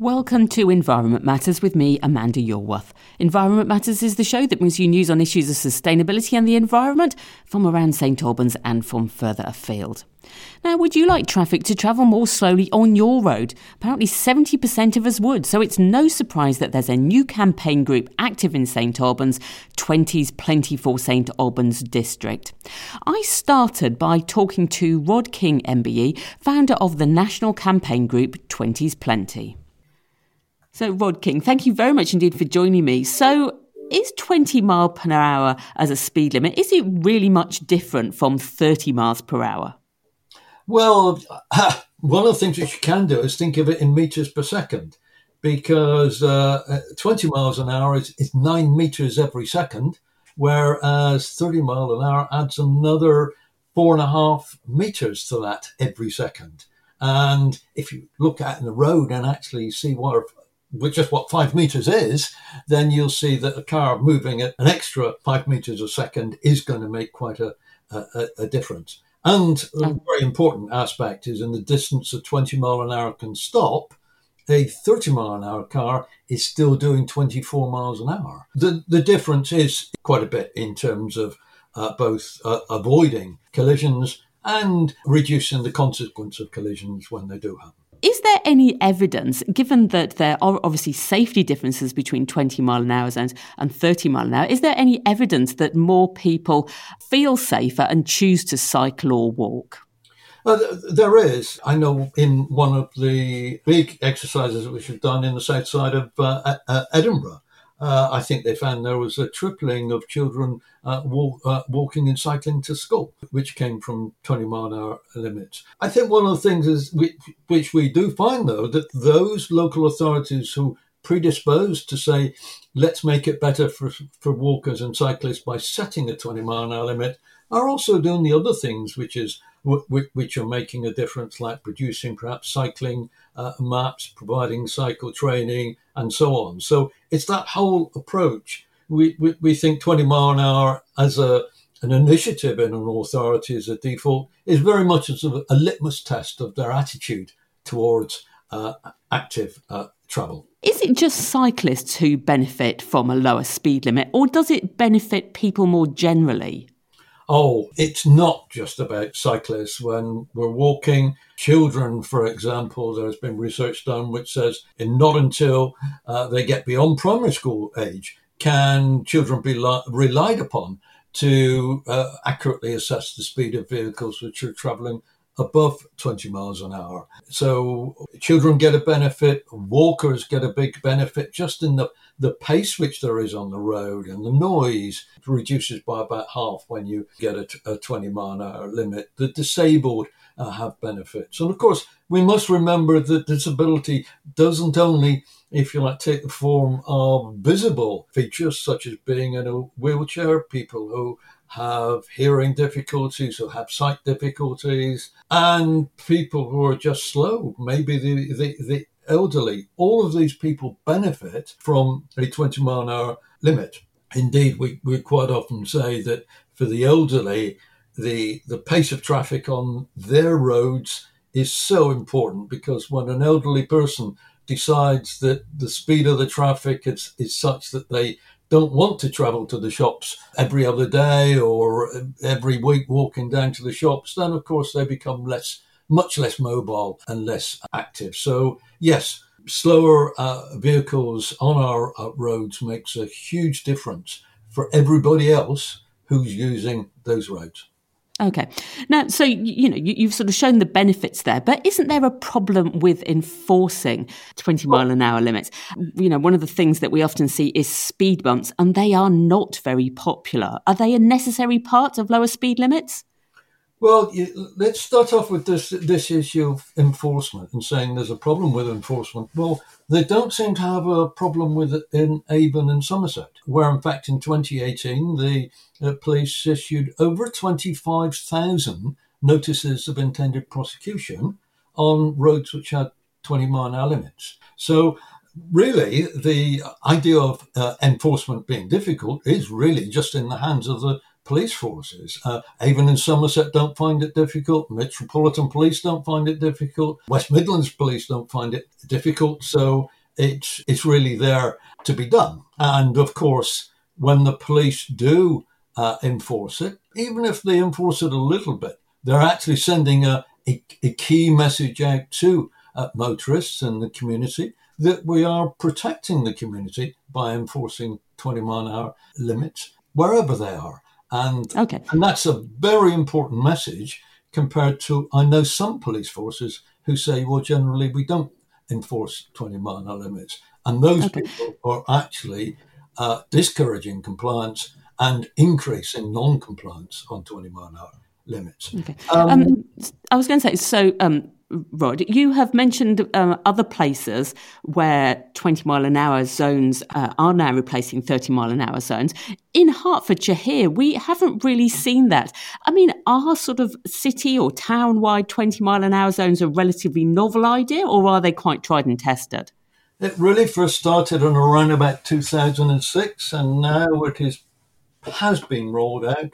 Welcome to Environment Matters with me, Amanda Yorwerth. Environment Matters is the show that brings you news on issues of sustainability and the environment from around St Albans and from further afield. Now, would you like traffic to travel more slowly on your road? Apparently, 70% of us would, so it's no surprise that there's a new campaign group active in St Albans, 20's Plenty for St Albans District. I started by talking to Rod King MBE, founder of the national campaign group 20's Plenty. So, Rod King, thank you very much indeed for joining me. So, is 20 mile per hour as a speed limit, is it really much different from 30 miles per hour? Well, one of the things that you can do is think of it in meters per second because uh, 20 miles an hour is, is nine meters every second, whereas 30 mile an hour adds another four and a half meters to that every second. And if you look at the road and actually see what which is what five meters is, then you'll see that a car moving at an extra five meters a second is going to make quite a, a, a difference. And a very important aspect is in the distance a 20 mile an hour can stop, a 30 mile an hour car is still doing 24 miles an hour. The, the difference is quite a bit in terms of uh, both uh, avoiding collisions and reducing the consequence of collisions when they do happen. Is there any evidence, given that there are obviously safety differences between 20 mile an hour zones and 30 mile an hour, is there any evidence that more people feel safer and choose to cycle or walk? Uh, there is. I know in one of the big exercises which we've done in the south side of uh, uh, Edinburgh, uh, I think they found there was a tripling of children uh, walk, uh, walking and cycling to school, which came from 20 mile an hour limits. I think one of the things is which we do find though that those local authorities who predisposed to say let's make it better for, for walkers and cyclists by setting a 20 mile an hour limit are also doing the other things which is which are making a difference, like producing perhaps cycling uh, maps, providing cycle training, and so on. So it's that whole approach. We, we, we think 20 mile an hour as a an initiative in an authority as a default is very much as a, a litmus test of their attitude towards uh, active uh, travel. Is it just cyclists who benefit from a lower speed limit, or does it benefit people more generally? Oh, it's not just about cyclists. When we're walking, children, for example, there's been research done which says in not until uh, they get beyond primary school age can children be li- relied upon to uh, accurately assess the speed of vehicles which are traveling above 20 miles an hour. So children get a benefit, walkers get a big benefit just in the, the pace which there is on the road and the noise reduces by about half when you get a, a 20 mile an hour limit. The disabled uh, have benefits. And of course, we must remember that disability doesn't only, if you like, take the form of visible features such as being in a wheelchair, people who have hearing difficulties, who have sight difficulties, and people who are just slow, maybe the, the, the elderly. All of these people benefit from a 20 mile an hour limit. Indeed, we, we quite often say that for the elderly, the, the pace of traffic on their roads is so important because when an elderly person decides that the speed of the traffic is, is such that they don't want to travel to the shops every other day or every week walking down to the shops, then of course they become less, much less mobile and less active. So yes, slower uh, vehicles on our uh, roads makes a huge difference for everybody else who's using those roads. Okay. Now, so, you know, you, have sort of shown the benefits there, but isn't there a problem with enforcing 20 mile an hour limits? You know, one of the things that we often see is speed bumps, and they are not very popular. Are they a necessary part of lower speed limits? Well, let's start off with this this issue of enforcement and saying there's a problem with enforcement. Well, they don't seem to have a problem with it in Avon and Somerset, where in fact in 2018 the uh, police issued over 25,000 notices of intended prosecution on roads which had 20 mile hour limits. So really, the idea of uh, enforcement being difficult is really just in the hands of the police forces. Uh, Avon and Somerset don't find it difficult. Metropolitan Police don't find it difficult. West Midlands Police don't find it difficult. So it's it's really there to be done. And of course, when the police do uh, enforce it, even if they enforce it a little bit, they're actually sending a, a, a key message out to uh, motorists and the community that we are protecting the community by enforcing 20 mile an hour limits wherever they are. And, okay. and that's a very important message compared to, I know some police forces who say, well, generally we don't enforce 20 mile an hour limits. And those okay. people are actually uh, discouraging compliance and increasing non compliance on 20 mile an hour limits. Okay. Um, um, I was going to say, so um, Rod, you have mentioned uh, other places where 20 mile an hour zones uh, are now replacing 30 mile an hour zones. In Hertfordshire here, we haven't really seen that. I mean, are sort of city or town wide 20 mile an hour zones a relatively novel idea or are they quite tried and tested? It really first started in around about 2006 and now it is, has been rolled out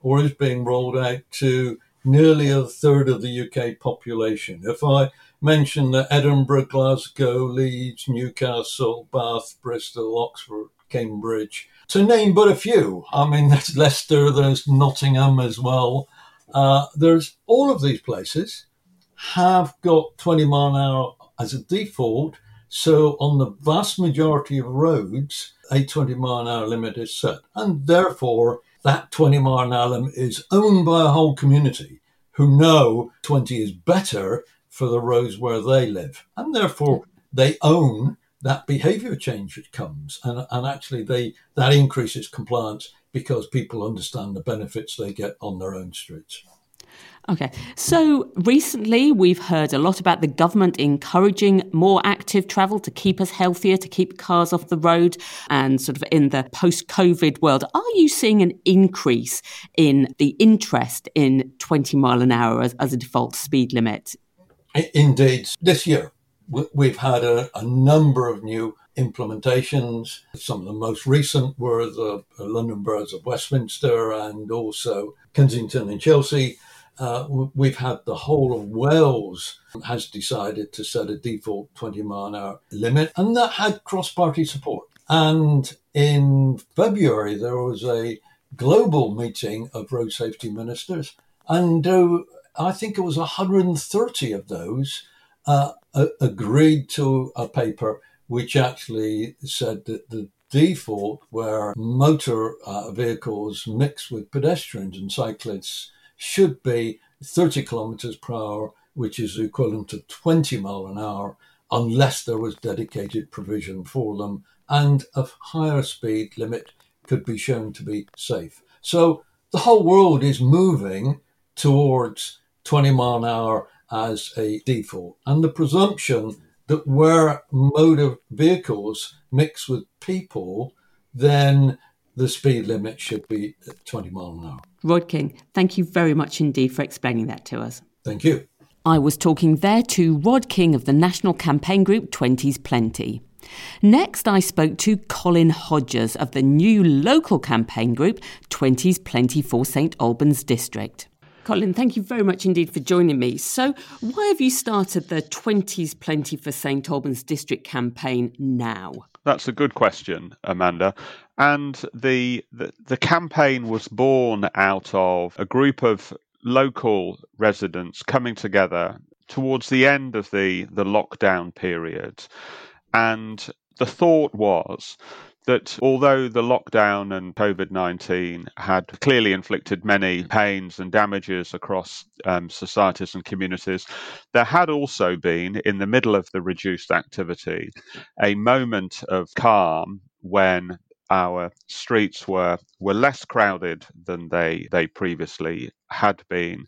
or is being rolled out to nearly a third of the UK population. If I mention that Edinburgh, Glasgow, Leeds, Newcastle, Bath, Bristol, Oxford, Cambridge, to name but a few, I mean, there's Leicester, there's Nottingham as well. Uh, there's all of these places have got 20 mile an hour as a default. So on the vast majority of roads, a 20 mile an hour limit is set. And therefore, that 20 mile an is owned by a whole community who know 20 is better for the roads where they live. And therefore, they own that behavior change that comes. And, and actually, they that increases compliance because people understand the benefits they get on their own streets. Okay. So recently we've heard a lot about the government encouraging more active travel to keep us healthier, to keep cars off the road and sort of in the post COVID world. Are you seeing an increase in the interest in 20 mile an hour as, as a default speed limit? Indeed. This year we've had a, a number of new implementations. Some of the most recent were the London Boroughs of Westminster and also Kensington and Chelsea uh, we've had the whole of Wales has decided to set a default 20 mile an hour limit, and that had cross party support. And in February, there was a global meeting of road safety ministers, and uh, I think it was 130 of those uh, agreed to a paper which actually said that the default where motor uh, vehicles mixed with pedestrians and cyclists should be 30 kilometers per hour, which is equivalent to 20 mile an hour, unless there was dedicated provision for them, and a higher speed limit could be shown to be safe. So the whole world is moving towards 20 mile an hour as a default. And the presumption that where motor vehicles mix with people, then the speed limit should be 20 mile an hour. Rod King, thank you very much indeed for explaining that to us. Thank you. I was talking there to Rod King of the national campaign group 20s Plenty. Next, I spoke to Colin Hodges of the new local campaign group 20s Plenty for St Albans District. Colin, thank you very much indeed for joining me. So, why have you started the 20s Plenty for St Albans District campaign now? That's a good question, Amanda. And the, the, the campaign was born out of a group of local residents coming together towards the end of the, the lockdown period. And the thought was that although the lockdown and COVID 19 had clearly inflicted many pains and damages across um, societies and communities, there had also been, in the middle of the reduced activity, a moment of calm when our streets were were less crowded than they they previously had been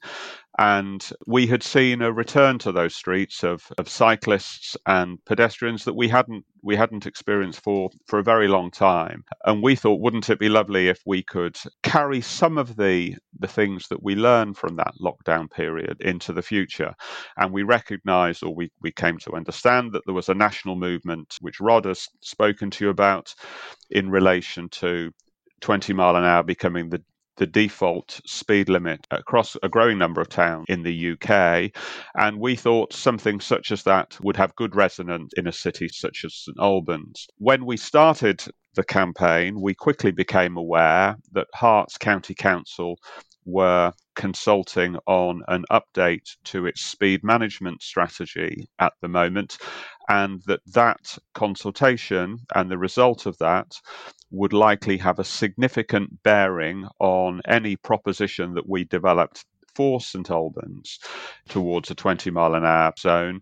and we had seen a return to those streets of, of cyclists and pedestrians that we hadn't we hadn't experienced for for a very long time. And we thought wouldn't it be lovely if we could carry some of the the things that we learned from that lockdown period into the future? And we recognized or we, we came to understand that there was a national movement which Rod has spoken to you about in relation to 20 mile an hour becoming the the default speed limit across a growing number of towns in the UK. And we thought something such as that would have good resonance in a city such as St Albans. When we started the campaign, we quickly became aware that Herts County Council were consulting on an update to its speed management strategy at the moment, and that that consultation and the result of that would likely have a significant bearing on any proposition that we developed for St Albans towards a 20 mile an hour zone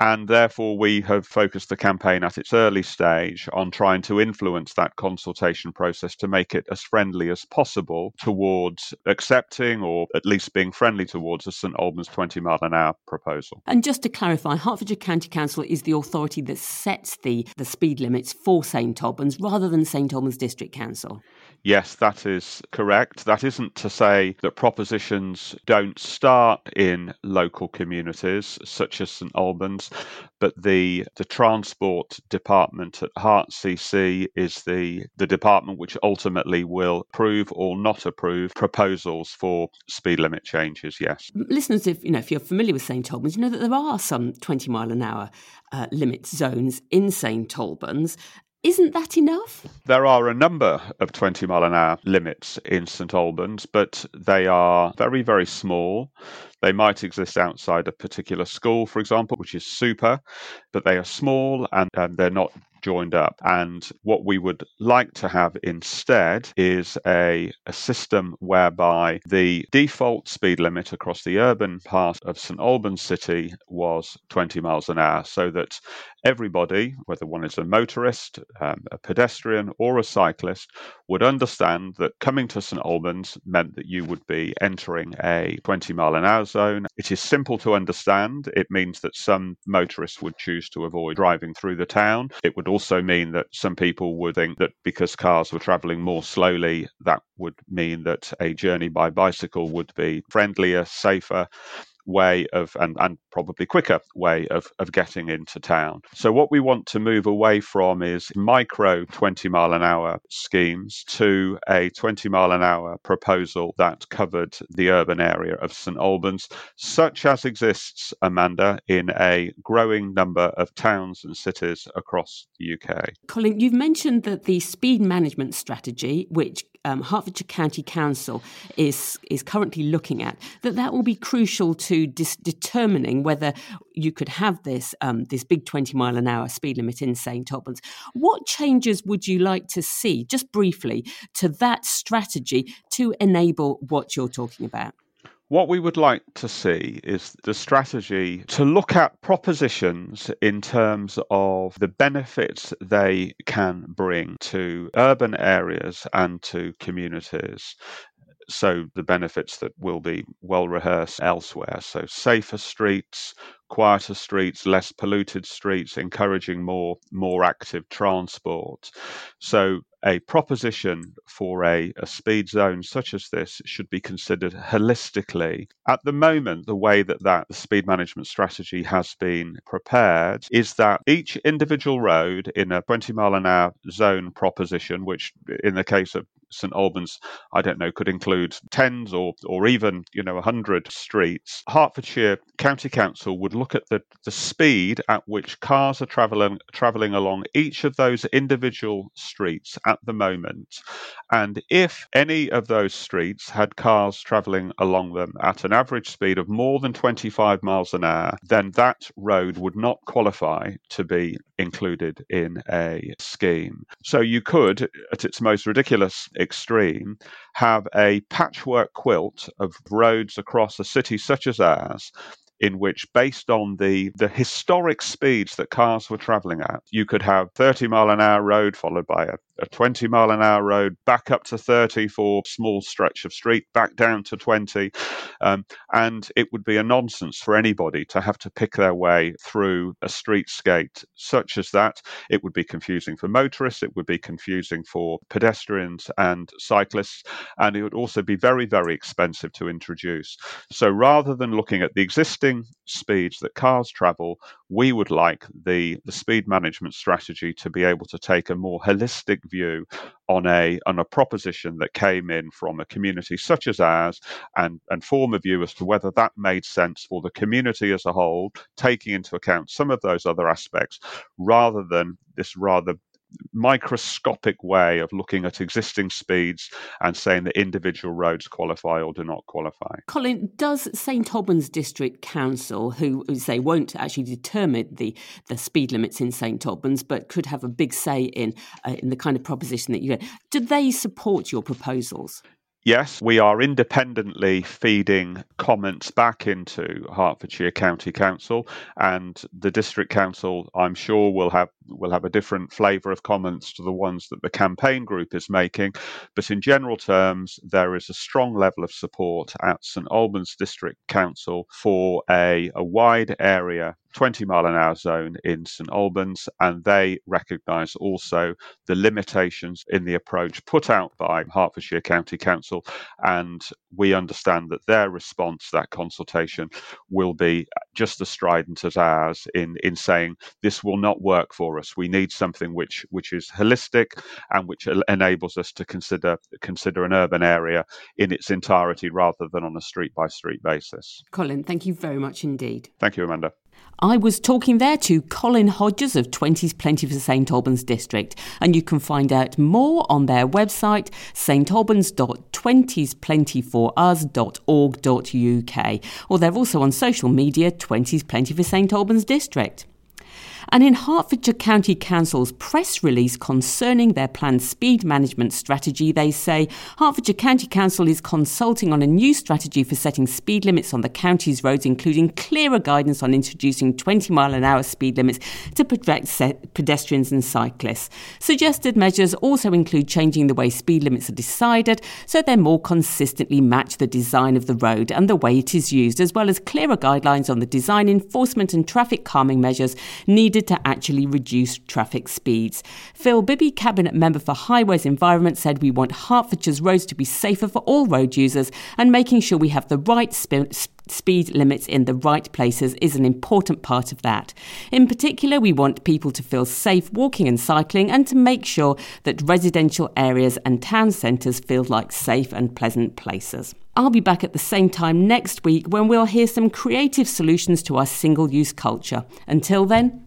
and therefore, we have focused the campaign at its early stage on trying to influence that consultation process to make it as friendly as possible towards accepting or at least being friendly towards a St Albans 20 mile an hour proposal. And just to clarify, Hertfordshire County Council is the authority that sets the, the speed limits for St Albans rather than St Albans District Council. Yes, that is correct. That isn't to say that propositions don't start in local communities such as St Albans, but the the transport department at Herts CC is the the department which ultimately will approve or not approve proposals for speed limit changes. Yes, listeners, if you know if you're familiar with St Albans, you know that there are some 20 mile an hour uh, limit zones in St Albans, isn't that enough? There are a number of 20 mile an hour limits in St Albans, but they are very, very small. They might exist outside a particular school, for example, which is super, but they are small and, and they're not joined up. And what we would like to have instead is a, a system whereby the default speed limit across the urban part of St Albans City was 20 miles an hour, so that everybody, whether one is a motorist, um, a pedestrian, or a cyclist, would understand that coming to St Albans meant that you would be entering a 20 mile an hour zone. It is simple to understand. It means that some motorists would choose to avoid driving through the town. It would also mean that some people would think that because cars were traveling more slowly, that would mean that a journey by bicycle would be friendlier, safer way of and, and probably quicker way of, of getting into town. So what we want to move away from is micro 20 mile an hour schemes to a 20 mile an hour proposal that covered the urban area of St Albans, such as exists, Amanda, in a growing number of towns and cities across the UK. Colin, you've mentioned that the speed management strategy, which um, Hertfordshire County Council is is currently looking at, that that will be crucial to dis- determining whether you could have this um, this big twenty mile an hour speed limit in St Albans. What changes would you like to see, just briefly, to that strategy to enable what you're talking about? What we would like to see is the strategy to look at propositions in terms of the benefits they can bring to urban areas and to communities. So, the benefits that will be well rehearsed elsewhere. So, safer streets, quieter streets, less polluted streets, encouraging more more active transport. So a proposition for a, a speed zone such as this should be considered holistically. At the moment, the way that that speed management strategy has been prepared is that each individual road in a 20 mile an hour zone proposition, which in the case of St Albans, I don't know, could include tens or or even you know hundred streets. Hertfordshire County Council would look at the, the speed at which cars are traveling traveling along each of those individual streets at the moment, and if any of those streets had cars traveling along them at an average speed of more than 25 miles an hour, then that road would not qualify to be included in a scheme. So you could, at its most ridiculous extreme, have a patchwork quilt of roads across a city such as ours in which, based on the, the historic speeds that cars were traveling at, you could have 30 mile an hour road followed by a a 20 mile an hour road, back up to 30 for small stretch of street, back down to 20. Um, and it would be a nonsense for anybody to have to pick their way through a streetscape such as that. It would be confusing for motorists, it would be confusing for pedestrians and cyclists, and it would also be very, very expensive to introduce. So rather than looking at the existing speeds that cars travel, we would like the, the speed management strategy to be able to take a more holistic view on a on a proposition that came in from a community such as ours and, and form a view as to whether that made sense for the community as a whole, taking into account some of those other aspects, rather than this rather microscopic way of looking at existing speeds and saying that individual roads qualify or do not qualify. Colin, does St Albans District Council, who say won't actually determine the, the speed limits in St Albans, but could have a big say in uh, in the kind of proposition that you get, do they support your proposals? Yes, we are independently feeding comments back into Hertfordshire County Council, and the District Council, I'm sure, will have will have a different flavour of comments to the ones that the campaign group is making. But in general terms, there is a strong level of support at St Albans District Council for a, a wide area 20 mile an hour zone in St Albans, and they recognise also the limitations in the approach put out by Hertfordshire County Council. And we understand that their response to that consultation will be just as strident as ours in, in saying this will not work for us. We need something which which is holistic and which enables us to consider consider an urban area in its entirety rather than on a street by street basis. Colin, thank you very much indeed. Thank you, Amanda. I was talking there to Colin Hodges of 20s Plenty for St Albans District, and you can find out more on their website, stalbans.20splentyforus.org.uk, or they're also on social media, 20s Plenty for St Albans District. And in Hertfordshire County Council's press release concerning their planned speed management strategy, they say Hertfordshire County Council is consulting on a new strategy for setting speed limits on the county's roads, including clearer guidance on introducing 20 mile an hour speed limits to protect pedestrians and cyclists. Suggested measures also include changing the way speed limits are decided so they more consistently match the design of the road and the way it is used, as well as clearer guidelines on the design, enforcement, and traffic calming measures needed needed to actually reduce traffic speeds. Phil Bibby, Cabinet Member for Highways Environment, said we want Hertfordshire's roads to be safer for all road users and making sure we have the right sp- speed limits in the right places is an important part of that. In particular, we want people to feel safe walking and cycling and to make sure that residential areas and town centres feel like safe and pleasant places. I'll be back at the same time next week when we'll hear some creative solutions to our single use culture. Until then,